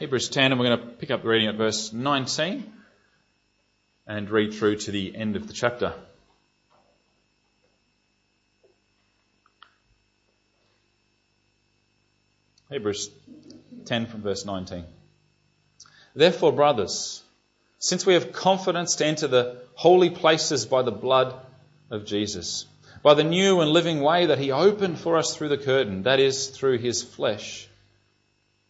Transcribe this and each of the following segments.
Hebrews 10, and we're going to pick up the reading at verse 19 and read through to the end of the chapter. Hebrews 10 from verse 19. Therefore, brothers, since we have confidence to enter the holy places by the blood of Jesus, by the new and living way that he opened for us through the curtain, that is, through his flesh,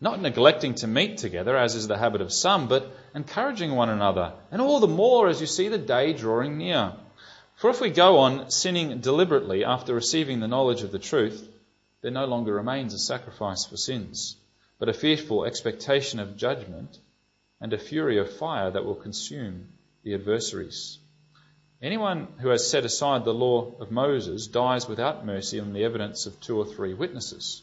not neglecting to meet together, as is the habit of some, but encouraging one another, and all the more as you see the day drawing near. For if we go on sinning deliberately after receiving the knowledge of the truth, there no longer remains a sacrifice for sins, but a fearful expectation of judgment and a fury of fire that will consume the adversaries. Anyone who has set aside the law of Moses dies without mercy on the evidence of two or three witnesses.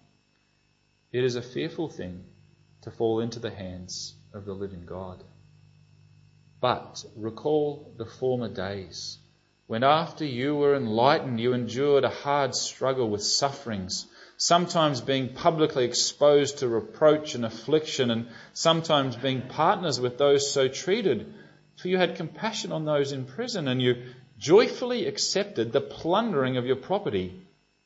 It is a fearful thing to fall into the hands of the living God. But recall the former days when, after you were enlightened, you endured a hard struggle with sufferings, sometimes being publicly exposed to reproach and affliction, and sometimes being partners with those so treated. For you had compassion on those in prison, and you joyfully accepted the plundering of your property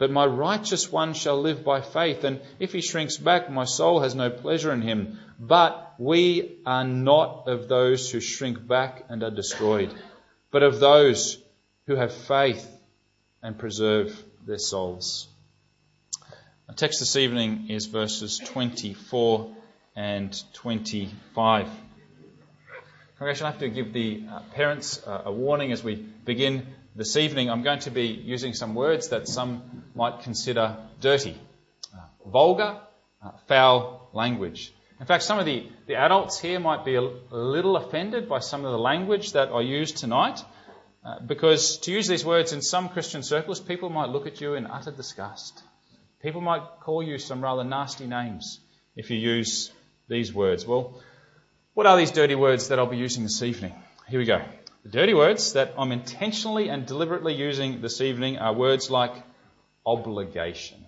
But my righteous one shall live by faith, and if he shrinks back, my soul has no pleasure in him. But we are not of those who shrink back and are destroyed, but of those who have faith and preserve their souls. Our text this evening is verses 24 and 25. Congregation, I have to give the uh, parents uh, a warning as we begin this evening. I'm going to be using some words that some might consider dirty, uh, vulgar, uh, foul language. In fact, some of the, the adults here might be a, little offended by some of the language that I use tonight, uh, because to use these words in some Christian circles, people might look at you in utter disgust. People might call you some rather nasty names if you use these words. Well, what are these dirty words that I'll be using this evening? Here we go. The dirty words that I'm intentionally and deliberately using this evening are words like obligation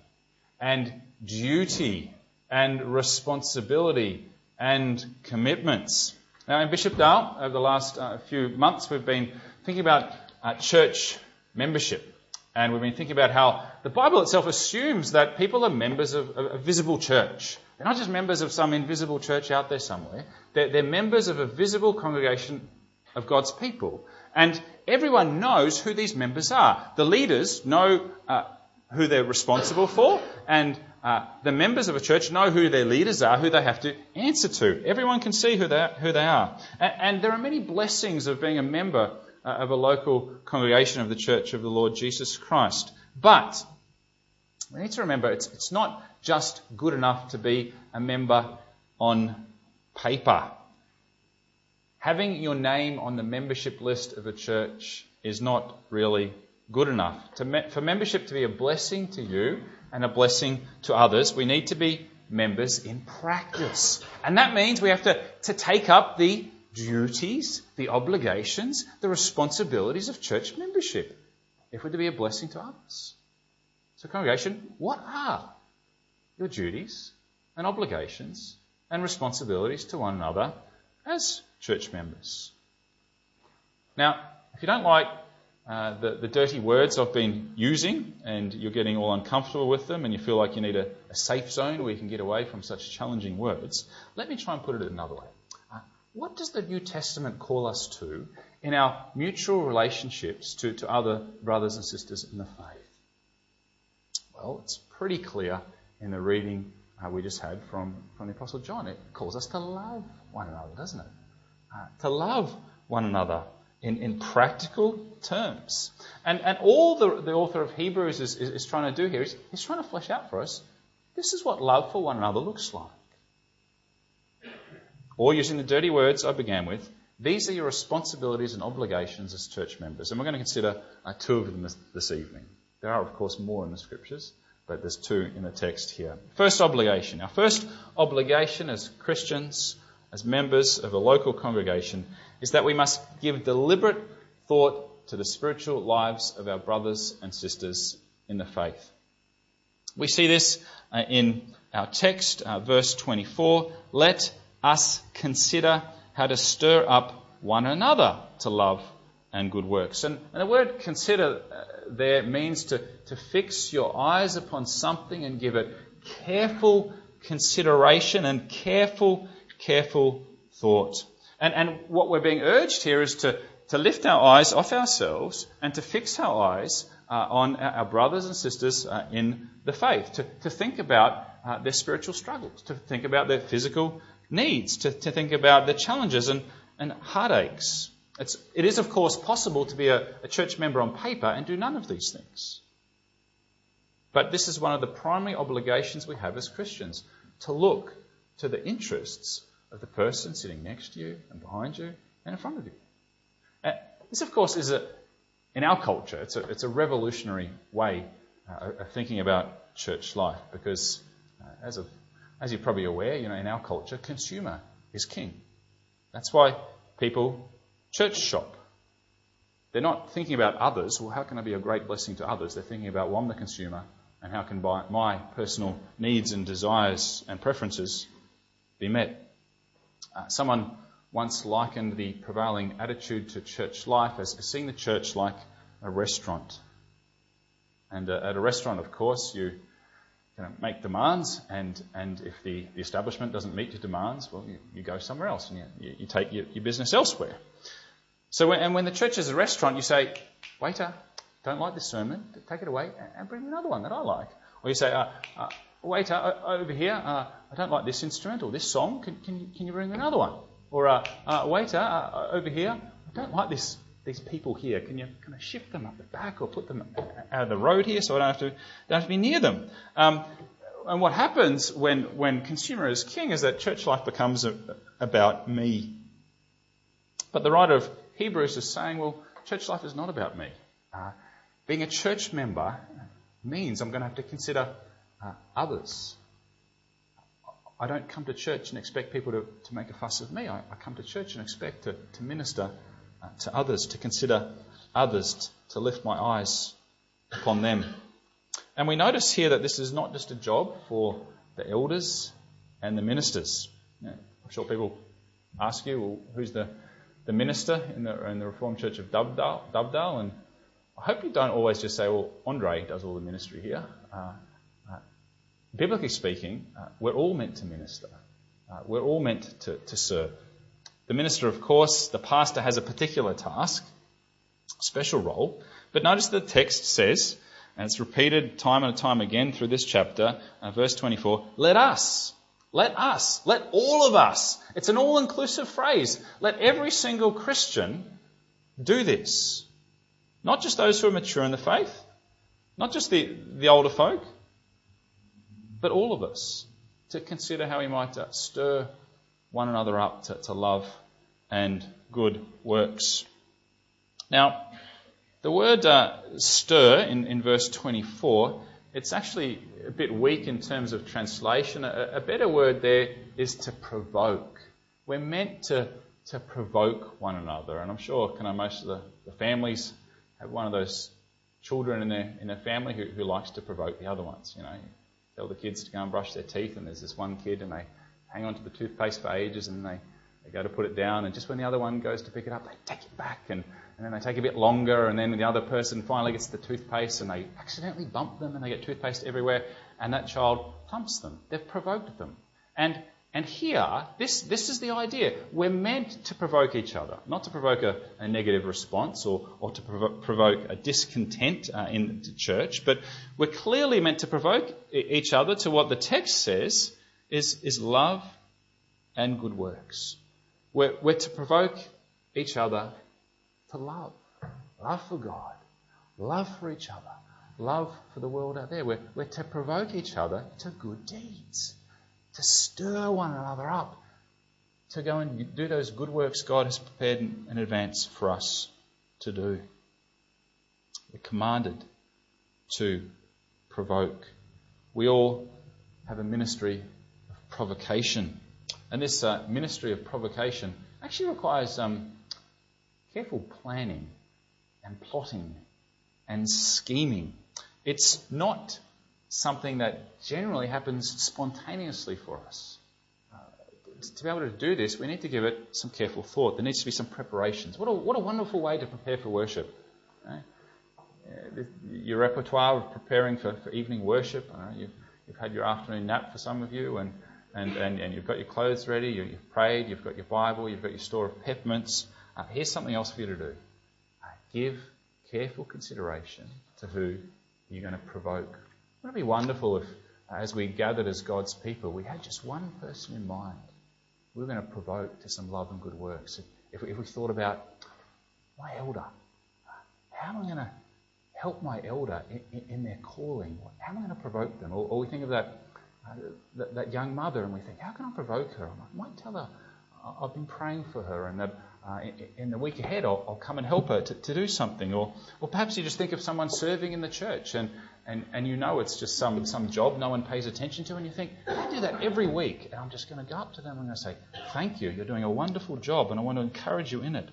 and duty and responsibility and commitments. Now, in Bishopdale, over the last uh, few months, we've been thinking about uh, church membership. And we've been thinking about how the Bible itself assumes that people are members of a visible church. They're not just members of some invisible church out there somewhere. They're, they're members of a visible congregation of God's people. And everyone knows who these members are. The leaders know uh, who they're responsible for, and uh, the members of a church know who their leaders are, who they have to answer to. Everyone can see who they are. Who they are. And, and there are many blessings of being a member uh, of a local congregation of the Church of the Lord Jesus Christ. But we need to remember it's, it's not just good enough to be a member on paper. Having your name on the membership list of a church is not really good enough. Me- for membership to be a blessing to you and a blessing to others, we need to be members in practice. And that means we have to, to take up the duties, the obligations, the responsibilities of church membership. if we're to be a blessing to others. So, congregation, what are your duties and obligations and responsibilities to one another as church members? Now, if you don't like uh, the, the dirty words I've been using and you're getting all uncomfortable with them and you feel like you need a, a safe zone where you can get away from such challenging words, let me try and put it another way. Uh, what does the New Testament call us to in our mutual relationships to, to other brothers and sisters in the faith? Well, it's pretty clear in the reading uh, we just had from, from the Apostle John. It calls us to love one another, doesn't it? Uh, to love one another in, in practical terms. And, and all the, the author of Hebrews is, is, is trying to do here is he's trying to flesh out for us this is what love for one another looks like. Or using the dirty words I began with, these are your responsibilities and obligations as church members. And we're going to consider uh, two of them this, this evening. There are, of course, more in the scriptures, but there's two in the text here. First obligation. Our first obligation as Christians, as members of a local congregation, is that we must give deliberate thought to the spiritual lives of our brothers and sisters in the faith. We see this uh, in our text, uh, verse 24. Let us consider how to stir up one another to love and good works. And, the word consider uh, there means to, to fix your eyes upon something and give it careful consideration and careful, careful thought. And, and what we're being urged here is to, to lift our eyes off ourselves and to fix our eyes uh, on our brothers and sisters uh, in the faith, to, to think about uh, their spiritual struggles, to think about their physical needs, to, to think about their challenges and, and heartaches. It's, it is, of course, possible to be a, a church member on paper and do none of these things. But this is one of the primary obligations we have as Christians to look to the interests of the person sitting next to you and behind you and in front of you. And this, of course, is a, in our culture, it's a, it's a revolutionary way uh, of thinking about church life because, uh, as, of, as you're probably aware, you know, in our culture, consumer is king. That's why people church shop. They're not thinking about others. Well, how can I be a great blessing to others? They're thinking about, well, I'm the consumer, and how can my personal needs and desires and preferences be met? Uh, someone once likened the prevailing attitude to church life as seeing the church like a restaurant. And uh, at a restaurant, of course, you, you know, make demands, and, and if the, the establishment doesn't meet your demands, well, you, you go somewhere else and you, you take your, your business elsewhere. So, when, and when the church is a restaurant, you say, waiter, don't like this sermon, take it away and bring me another one that I like. Or you say, uh, uh, waiter, over here, uh, I don't like this instrument or this song. Can, can, you, can you bring another one? Or, uh, uh, waiter, over here, I don't like this, these people here. Can you kind of shift them up the back or put them out of the road here so I don't have to, don't have to be near them? Um, and what happens when, when consumer is king is that church life becomes a, about me. But the writer of Hebrews is saying, well, church life is not about me. Uh, being a church member means I'm going to have to consider uh, others. I don't come to church and expect people to, to make a fuss of me. I, I come to church and expect to, to minister uh, to others, to consider others, t- to lift my eyes upon them. And we notice here that this is not just a job for the elders and the ministers. I'm sure people ask you, well, who's the, the minister in the, in the Reformed Church of Dovedale, Dovedale? And I hope you don't always just say, well, Andre does all the ministry here. Uh, biblically speaking, uh, we're all meant to minister. Uh, we're all meant to, to serve. The minister, of course, the pastor has a particular task, special role. But notice the text says, and it's repeated time and time again through this chapter, uh, verse 24, let us, let us, let all of us. It's an all inclusive phrase. Let every single Christian do this. Not just those who are mature in the faith, not just the, the older folk, but all of us, to consider how we might uh, stir one another up to, to love and good works. Now, the word uh, stir in, in verse 24, it's actually a bit weak in terms of translation. A, a better word there is to provoke. We're meant to, to provoke one another. And I'm sure kind of most of the, the families have one of those children in their in a family who, who likes to provoke the other ones. You know, tell the kids to go and brush their teeth, and there's this one kid, and they hang on to the toothpaste for ages, and they, they go to put it down, and just when the other one goes to pick it up, they take it back, and, and then they take a bit longer, and then the other person finally gets the toothpaste, and they accidentally bump them, and they get toothpaste everywhere, and that child thumps them. They've provoked them. And and here, this, this is the idea. We're meant to provoke each other, not to provoke a, a negative response or, or to provo- provoke a discontent uh, in the church, but we're clearly meant to provoke each other to what the text says is, is love and good works. We're, we're to provoke each other to love. Love for God, love for each other, love for the world out there. We're, we're to provoke each other to good deeds to stir one another up to go and do those good works God has prepared in advance for us to do. We're commanded to provoke. We all have a ministry of provocation. And this uh, ministry of provocation actually requires um, careful planning and plotting and scheming. It's not something that generally happens spontaneously for us. Uh, to be able to do this, we need to give it some careful thought. There needs to be some preparations. What a, what a wonderful way to prepare for worship. Right? Your repertoire of preparing for, for evening worship. Uh, you've, you've, had your afternoon nap for some of you, and, and, and, and you've got your clothes ready, you, have prayed, you've got your Bible, you've got your store of peppermints. Uh, here's something else for you to do. Uh, give careful consideration to who you're going to provoke wouldn't it be wonderful if, as we gathered as God's people, we had just one person in mind we were going to provoke to some love and good works? If, if we thought about my elder, how am I going to help my elder in, in, their calling? How am I going to provoke them? Or, or we think of that, uh, that, that, young mother and we think, how can I provoke her? I might tell her I've been praying for her and that uh, in, the week ahead I'll, I'll come and help her to, to, do something. Or, or perhaps you just think of someone serving in the church and, and, and you know it's just some, some job no one pays attention to, and you think, I do that every week, and I'm just going to go up to them and I'm going to say, Thank you, you're doing a wonderful job, and I want to encourage you in it.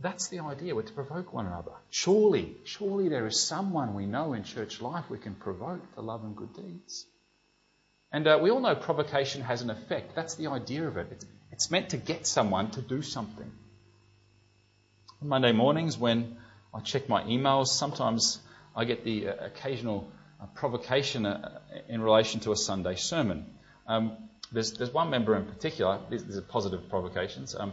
That's the idea. We're to provoke one another. Surely, surely there is someone we know in church life we can provoke to love and good deeds. And uh, we all know provocation has an effect. That's the idea of it. It's, it's meant to get someone to do something. On Monday mornings, when I check my emails, sometimes I get the uh, occasional uh, provocation uh, in relation to a Sunday sermon. Um, there's, there's one member in particular, these, these are positive provocations. Um,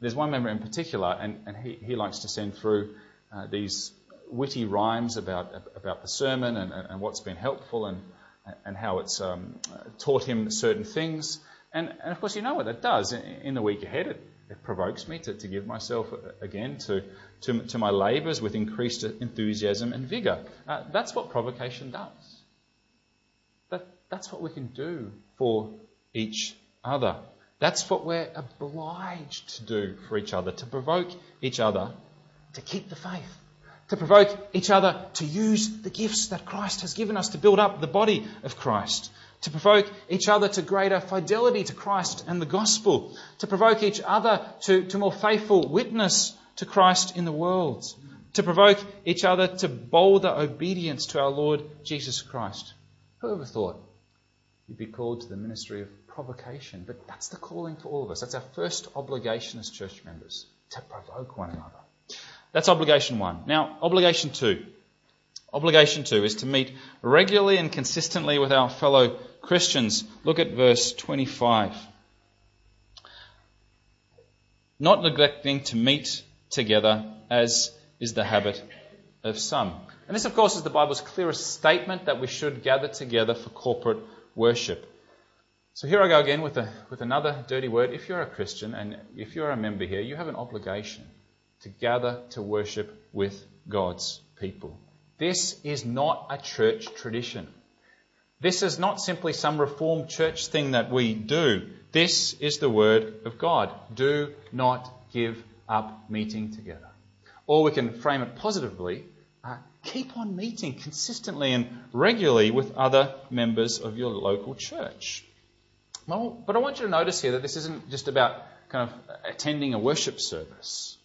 there's one member in particular, and, and he, he likes to send through uh, these witty rhymes about, about the sermon and, and what's been helpful and, and how it's um, taught him certain things. And, and, of course, you know what that does. In, the week ahead, it, it provokes me to, to give myself again to, to, to my labours with increased enthusiasm and vigour. Uh, that's what provocation does. That, that's what we can do for each other. That's what we're obliged to do for each other, to provoke each other to keep the faith, to provoke each other to use the gifts that Christ has given us to build up the body of Christ, to provoke each other to greater fidelity to Christ and the gospel, to provoke each other to, to more faithful witness to Christ in the world, to provoke each other to bolder obedience to our Lord Jesus Christ. Who ever thought you'd be called to the ministry of provocation? But that's the calling for all of us. That's our first obligation as church members, to provoke one another. That's obligation one. Now, obligation two. Obligation two is to meet regularly and consistently with our fellow Christians. Look at verse 25. Not neglecting to meet together as is the habit of some. And this, of course, is the Bible's clearest statement that we should gather together for corporate worship. So here I go again with, a, with another dirty word. If you're a Christian and if you're a member here, you have an obligation to gather to worship with God's people. This is not a church tradition. This is not simply some reformed church thing that we do. This is the word of God. Do not give up meeting together. Or we can frame it positively uh, keep on meeting consistently and regularly with other members of your local church. Well, but I want you to notice here that this isn't just about kind of attending a worship service.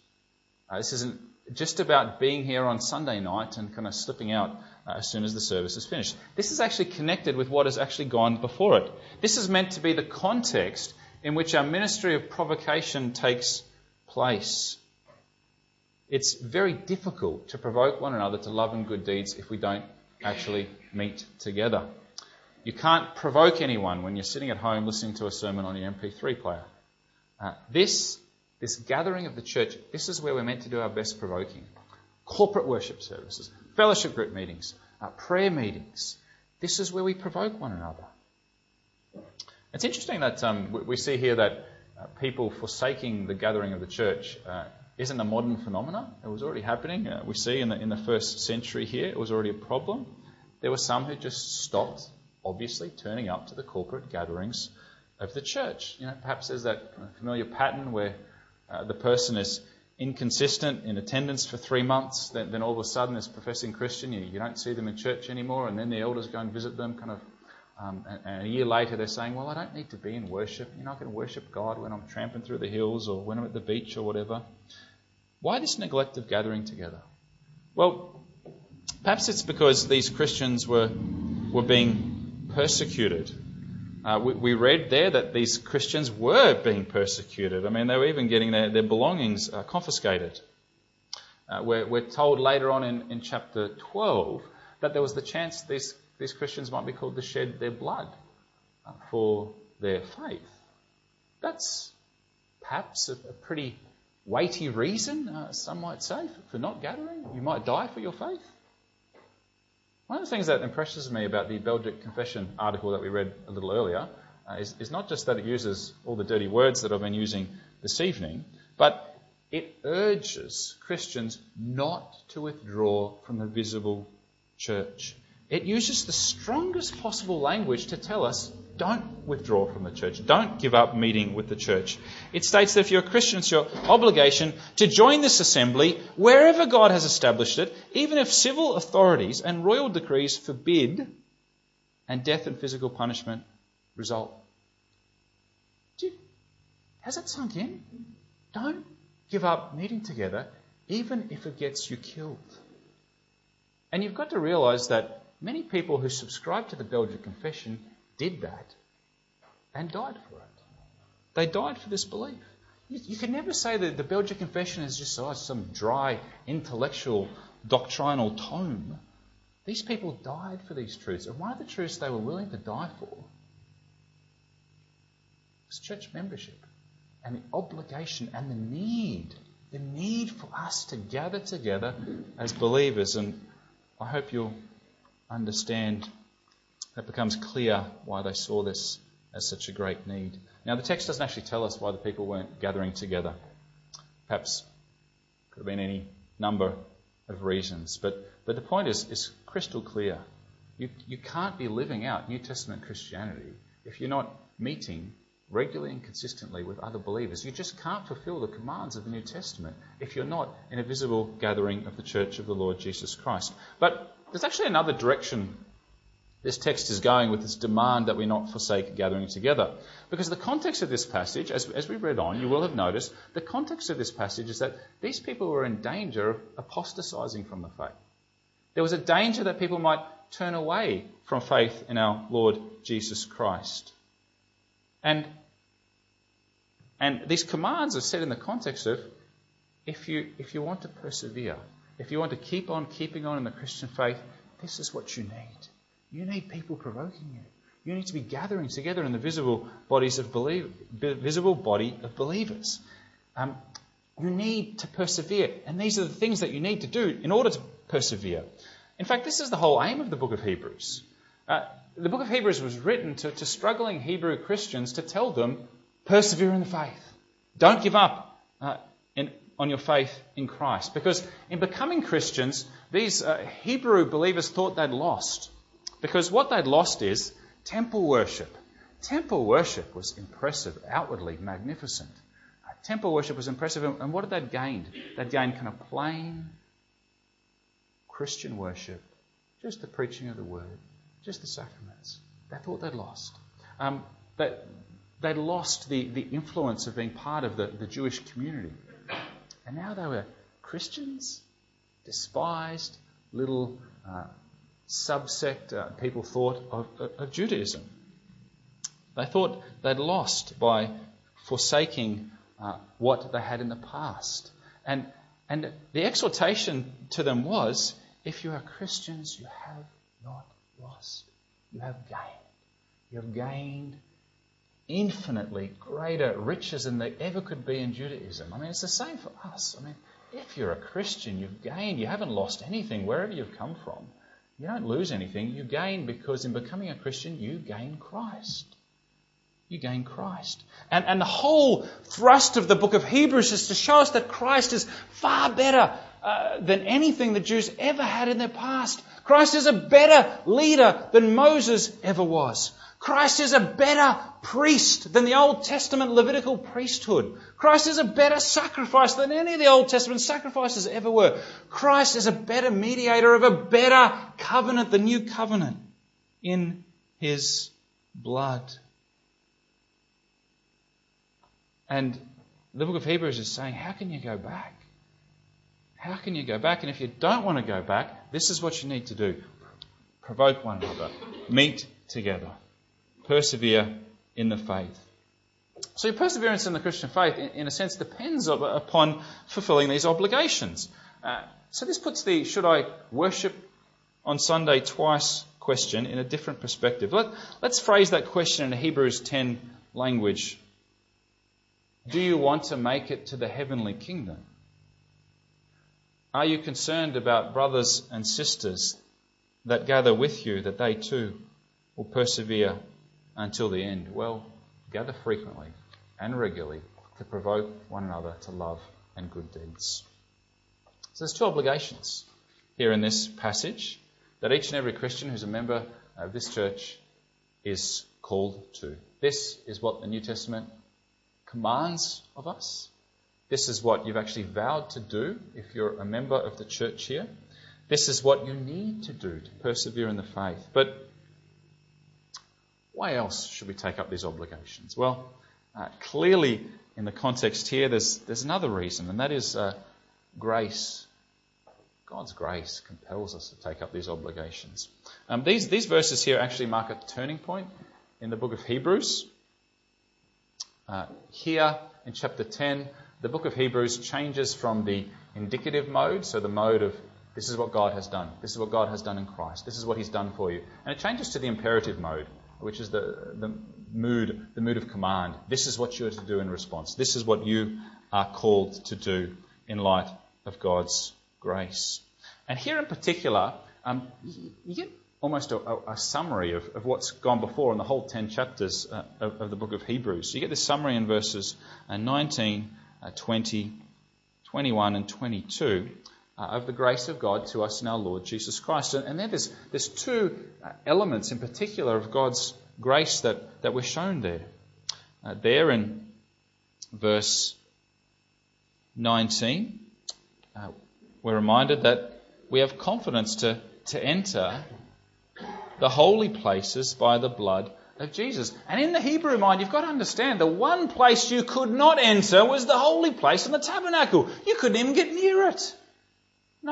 Uh, this isn't just about being here on Sunday night and kind of slipping out uh, as soon as the service is finished. This is actually connected with what has actually gone before it. This is meant to be the context in which our ministry of provocation takes place. It's very difficult to provoke one another to love and good deeds if we don't actually meet together. You can't provoke anyone when you're sitting at home listening to a sermon on your MP3 player. Uh, this, this gathering of the church, this is where we're meant to do our best provoking. Corporate worship services, fellowship group meetings, uh, prayer meetings. This is where we provoke one another. It's interesting that um, we see here that uh, people forsaking the gathering of the church uh, isn't a modern phenomenon. It was already happening. Uh, we see in the, in the first century here, it was already a problem. There were some who just stopped obviously turning up to the corporate gatherings of the church. You know, perhaps there's that familiar pattern where uh, the person is inconsistent in attendance for three months, then, then all of a sudden, as professing Christian, you, you, don't see them in church anymore, and then the elders go and visit them, kind of, um, and, and, a year later they're saying, "Well, I don't need to be in worship. You're not going to worship God when I'm tramping through the hills or when I'm at the beach or whatever." Why this neglect of gathering together? Well, perhaps it's because these Christians were were being persecuted. Uh, we, we, read there that these Christians were being persecuted. I mean, they were even getting their, their belongings uh, confiscated. Uh, we're, we're, told later on in, in, chapter 12 that there was the chance these, these Christians might be called to shed their blood uh, for their faith. That's perhaps a, a pretty weighty reason, uh, some might say, for not gathering. You might die for your faith. One of the things that impresses me about the Belgic Confession article that we read a little earlier uh, is, is not just that it uses all the dirty words that I've been using this evening, but it urges Christians not to withdraw from the visible church. It uses the strongest possible language to tell us don't withdraw from the church. Don't give up meeting with the church. It states that if you're a Christian, it's your obligation to join this assembly wherever God has established it, even if civil authorities and royal decrees forbid and death and physical punishment result. Has it sunk in? Don't give up meeting together, even if it gets you killed. And you've got to realize that many people who subscribe to the Belgian Confession did that and died for it. They died for this belief. You, you can never say that the Belgian Confession is just oh, some dry intellectual doctrinal tome. These people died for these truths, and one of the truths they were willing to die for was church membership and the obligation and the need, the need for us to gather together as believers. And I hope you'll understand it becomes clear why they saw this as such a great need. Now, the text doesn't actually tell us why the people weren't gathering together. Perhaps could have been any number of reasons, but, but the point is, is crystal clear. You, you can't be living out New Testament Christianity if you're not meeting regularly and consistently with other believers. You just can't fulfill the commands of the New Testament if you're not in a visible gathering of the church of the Lord Jesus Christ. But there's actually another direction this text is going with this demand that we not forsake gathering together. Because the context of this passage, as, as we read on, you will have noticed, the context of this passage is that these people were in danger of apostatizing from the faith. There was a danger that people might turn away from faith in our Lord Jesus Christ. And, and these commands are set in the context of if you, if you want to persevere, if you want to keep on keeping on in the Christian faith, this is what you need. You need people provoking you. You need to be gathering together in the visible bodies of believe, visible body of believers. Um, you need to persevere, and these are the things that you need to do in order to persevere. In fact, this is the whole aim of the book of Hebrews. Uh, the book of Hebrews was written to, to, struggling Hebrew Christians to tell them, persevere in the faith. Don't give up uh, in, on your faith in Christ. Because in becoming Christians, these uh, Hebrew believers thought they'd lost. Because what they'd lost is temple worship. Temple worship was impressive, outwardly magnificent. Temple worship was impressive, and what had they gained? They'd gained kind of plain Christian worship, just the preaching of the word, just the sacraments. They thought they'd lost. Um, they, they'd lost the, the influence of being part of the, the Jewish community. And now they were Christians, despised little uh, subsect uh, people thought of, of Judaism. They thought they'd lost by forsaking uh, what they had in the past. And, and the exhortation to them was if you are Christians, you have not lost. You have gained. You have gained infinitely greater riches than there ever could be in Judaism. I mean, it's the same for us. I mean, if you're a Christian, you've gained. You haven't lost anything wherever you've come from. You don't lose anything. You gain because in becoming a Christian, you gain Christ. You gain Christ. And, and the whole thrust of the book of Hebrews is to show us that Christ is far better uh, than anything the Jews ever had in their past. Christ is a better leader than Moses ever was. Christ is a better priest than the Old Testament Levitical priesthood. Christ is a better sacrifice than any of the Old Testament sacrifices ever were. Christ is a better mediator of a better covenant, the new covenant, in his blood. And the book of Hebrews is saying, how can you go back? How can you go back? And if you don't want to go back, this is what you need to do provoke one another, meet together persevere in the faith. So your perseverance in the Christian faith, in, a sense, depends upon fulfilling these obligations. Uh, so this puts the should I worship on Sunday twice question in a different perspective. Let, let's phrase that question in Hebrews 10 language. Do you want to make it to the heavenly kingdom? Are you concerned about brothers and sisters that gather with you that they too will persevere until the end? Well, gather frequently and regularly to provoke one another to love and good deeds. So there's two obligations here in this passage that each and every Christian who's a member of this church is called to. This is what the New Testament commands of us. This is what you've actually vowed to do if you're a member of the church here. This is what you need to do to persevere in the faith. But why else should we take up these obligations? Well, uh, clearly in the context here, there's, there's another reason, and that is uh, grace. God's grace compels us to take up these obligations. Um, these, these verses here actually mark a turning point in the book of Hebrews. Uh, here in chapter 10, the book of Hebrews changes from the indicative mode, so the mode of this is what God has done, this is what God has done in Christ, this is what He's done for you, and it changes to the imperative mode which is the, the mood, the mood of command. This is what you are to do in response. This is what you are called to do in light of God's grace. And here in particular, um, you get almost a, a summary of, of, what's gone before in the whole 10 chapters uh, of, of, the book of Hebrews. So You get this summary in verses uh, 19, uh, 20, 21, and 22 uh, of the grace of God to us in our Lord Jesus Christ. And, and there's, there's two uh, elements in particular of God's grace that, that were shown there. Uh, there in verse 19, uh, we're reminded that we have confidence to, to enter the holy places by the blood of Jesus. And in the Hebrew mind, you've got to understand the one place you could not enter was the holy place in the tabernacle. You couldn't even get near it.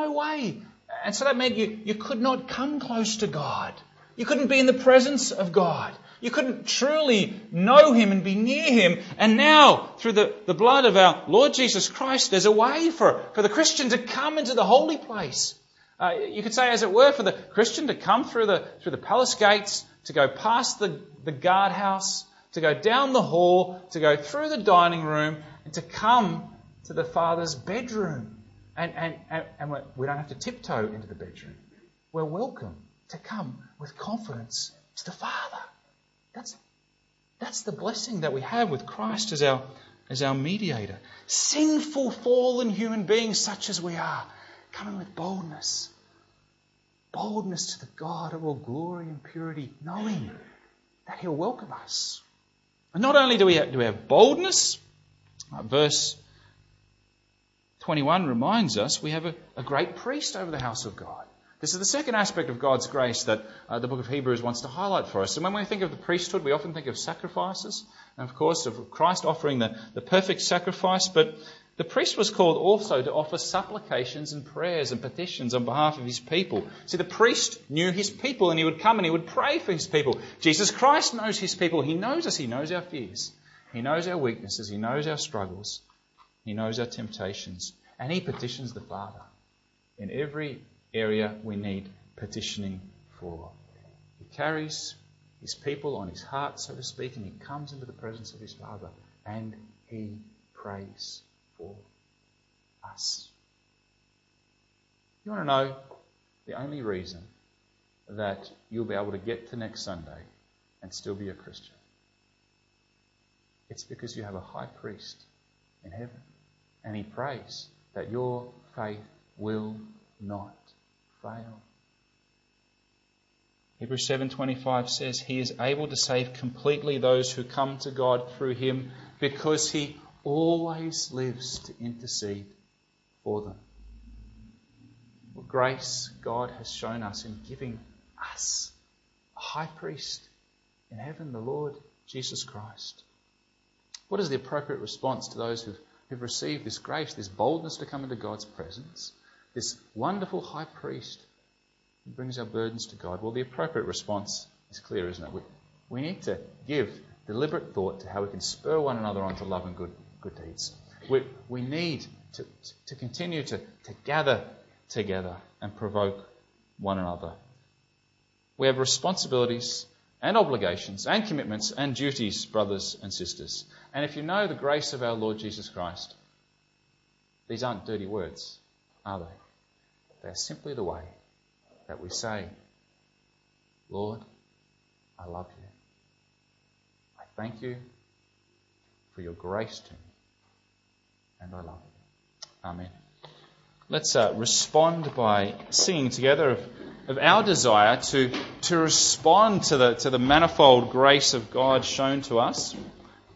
No way. And so that meant you, you could not come close to God. You couldn't be in the presence of God. You couldn't truly know Him and be near Him. And now, through the, the blood of our Lord Jesus Christ, there's a way for, for the Christian to come into the holy place. Uh, you could say, as it were, for the Christian to come through the, through the palace gates, to go past the, the guardhouse, to go down the hall, to go through the dining room, and to come to the Father's bedroom. And, and, and, we don't have to tiptoe into the bedroom. We're welcome to come with confidence to the Father. That's, that's the blessing that we have with Christ as our, as our mediator. Sinful, fallen human beings such as we are, coming with boldness. Boldness to the God of all glory and purity, knowing that He'll welcome us. And not only do we have, do we have boldness, verse 21 reminds us we have a, a, great priest over the house of God. This is the second aspect of God's grace that uh, the book of Hebrews wants to highlight for us. And when we think of the priesthood, we often think of sacrifices, and of course, of Christ offering the, the perfect sacrifice. But the The priest was called also to offer supplications and prayers and petitions on behalf of his people. See, the priest knew his people and he would come and he would pray for his people. Jesus Christ knows his people. He knows us. He knows our fears. He knows our weaknesses. He knows our struggles. He knows our temptations. And he petitions the Father in every area we need petitioning for. He carries his people on his heart, so to speak, and he comes into the presence of his Father and he prays for us. You want to know the only reason that you'll be able to get to next Sunday and still be a Christian? It's because you have a high priest in heaven and he prays that your faith will not fail. Hebrews 7:25 says he is able to save completely those who come to God through him because he always lives to intercede for them. What grace God has shown us in giving us a high priest in heaven, the Lord Jesus Christ. What is the appropriate response to those who've, who've received this grace, this boldness to come into God's presence, this wonderful high priest who brings our burdens to God? Well, the appropriate response is clear, isn't it? We, we need to give deliberate thought to how we can spur one another on to love and good good deeds. We, we need to, to continue to, to gather together and provoke one another. We have responsibilities and obligations and commitments and duties, brothers and sisters. And if you know the grace of our Lord Jesus Christ, these aren't dirty words, are they? They're simply the way that we say, Lord, I love you. I thank you for your grace to me and I love you. Amen. Let's uh, respond by singing together of, of our desire to, to respond to the, to the manifold grace of God shown to us.